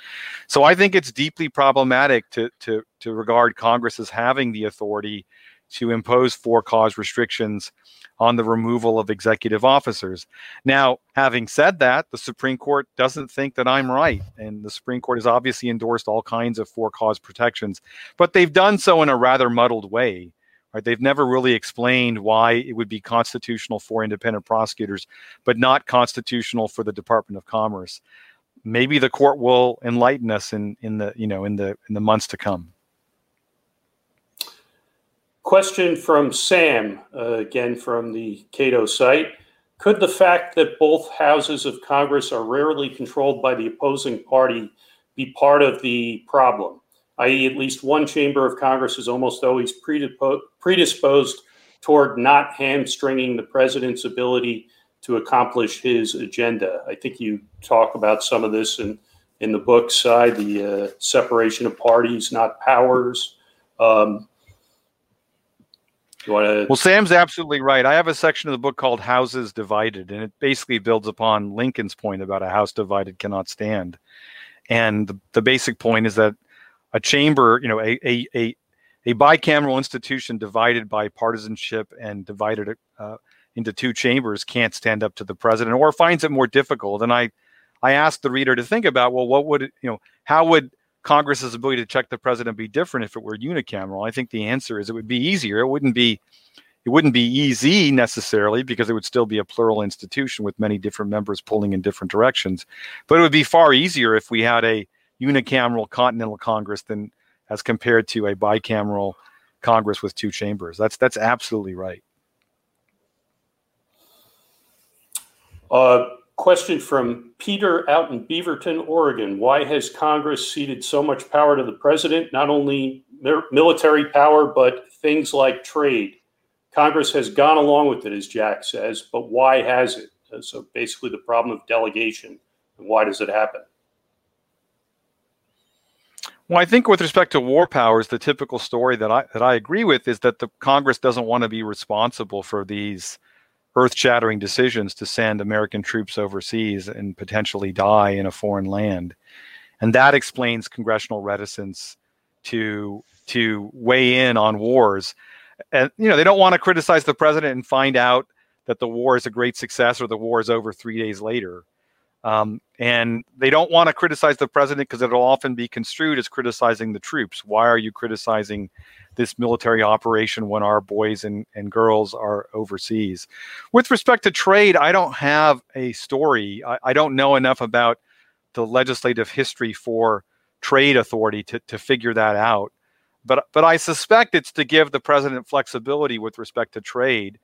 So I think it's deeply problematic to to to regard Congress as having the authority to impose for cause restrictions on the removal of executive officers. Now, having said that, the Supreme Court doesn't think that I'm right. And the Supreme Court has obviously endorsed all kinds of for cause protections, but they've done so in a rather muddled way, Right? They've never really explained why it would be constitutional for independent prosecutors, but not constitutional for the Department of Commerce. Maybe the court will enlighten us in, in the you know in the in the months to come. Question from Sam, uh, again from the Cato site. Could the fact that both houses of Congress are rarely controlled by the opposing party be part of the problem? i.e., at least one chamber of Congress is almost always predisposed toward not hamstringing the president's ability to accomplish his agenda. I think you talk about some of this in, in the book Sai, the uh, separation of parties, not powers. Um, Wanna... Well, Sam's absolutely right. I have a section of the book called Houses Divided, and it basically builds upon Lincoln's point about a house divided cannot stand. And the, the basic point is that a chamber, you know, a, a, a, a bicameral institution divided by partisanship and divided uh, into two chambers can't stand up to the president or finds it more difficult. And I, I asked the reader to think about, well, what would, it, you know, how would Congress's ability to check the president be different if it were unicameral? I think the answer is it would be easier. It wouldn't be it wouldn't be easy necessarily because it would still be a plural institution with many different members pulling in different directions. But it would be far easier if we had a unicameral continental Congress than as compared to a bicameral Congress with two chambers. That's that's absolutely right. Uh, question from Peter out in Beaverton, Oregon. Why has Congress ceded so much power to the president? Not only military power, but things like trade. Congress has gone along with it, as Jack says, but why has it? Uh, so basically, the problem of delegation. And why does it happen? Well, I think with respect to war powers, the typical story that I that I agree with is that the Congress doesn't want to be responsible for these earth-shattering decisions to send American troops overseas and potentially die in a foreign land, and that explains congressional reticence to to weigh in on wars. And you know they don't want to criticize the president and find out that the war is a great success or the war is over three days later. Um, and they don't want to criticize the president because it'll often be construed as criticizing the troops. Why are you criticizing this military operation when our boys and, and girls are overseas? With respect to trade, I don't have a story. I, I don't know enough about the legislative history for trade authority to, to figure that out. But, but I suspect it's to give the president flexibility with respect to trade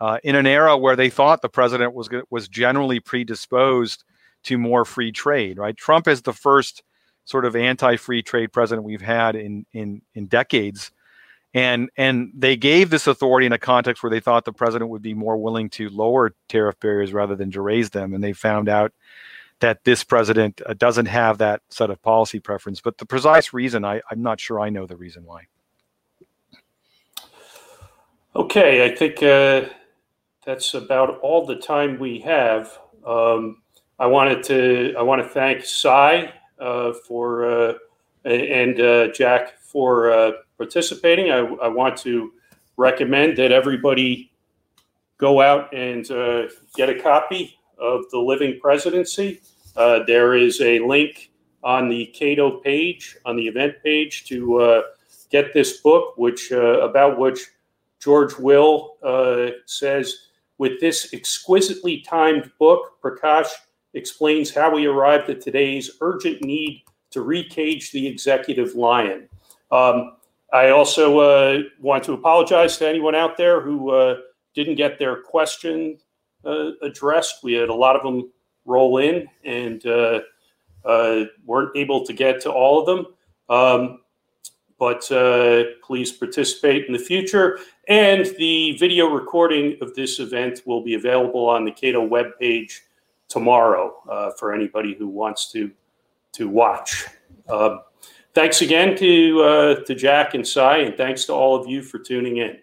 uh, in an era where they thought the president was was generally predisposed to more free trade. Right, Trump is the first sort of anti-free trade president we've had in in in decades, and and they gave this authority in a context where they thought the president would be more willing to lower tariff barriers rather than to raise them, and they found out that this president uh, doesn't have that set of policy preference. But the precise reason, I, I'm not sure I know the reason why. Okay, I think uh, that's about all the time we have. Um, I wanted to I want to thank Sai uh, for uh, and uh, Jack for uh, participating. I, I, want to recommend that everybody go out and uh, get a copy of the Living Presidency. Uh, there is a link on the Cato page on the event page to get this book, which about which George Will says with this exquisitely timed book, Prakash explains how we arrived at today's urgent need to recage the executive lion. Um, I also uh, want to apologize to anyone out there who uh, didn't get their question uh, addressed. We had a lot of them roll in and uh, uh, weren't able to get to all of them. Um, but uh, please participate in the future. And the video recording of this event will be available on the Cato webpage tomorrow uh, for anybody who wants to to watch. Uh, thanks again to uh, to Jack and Sai, and thanks to all of you for tuning in.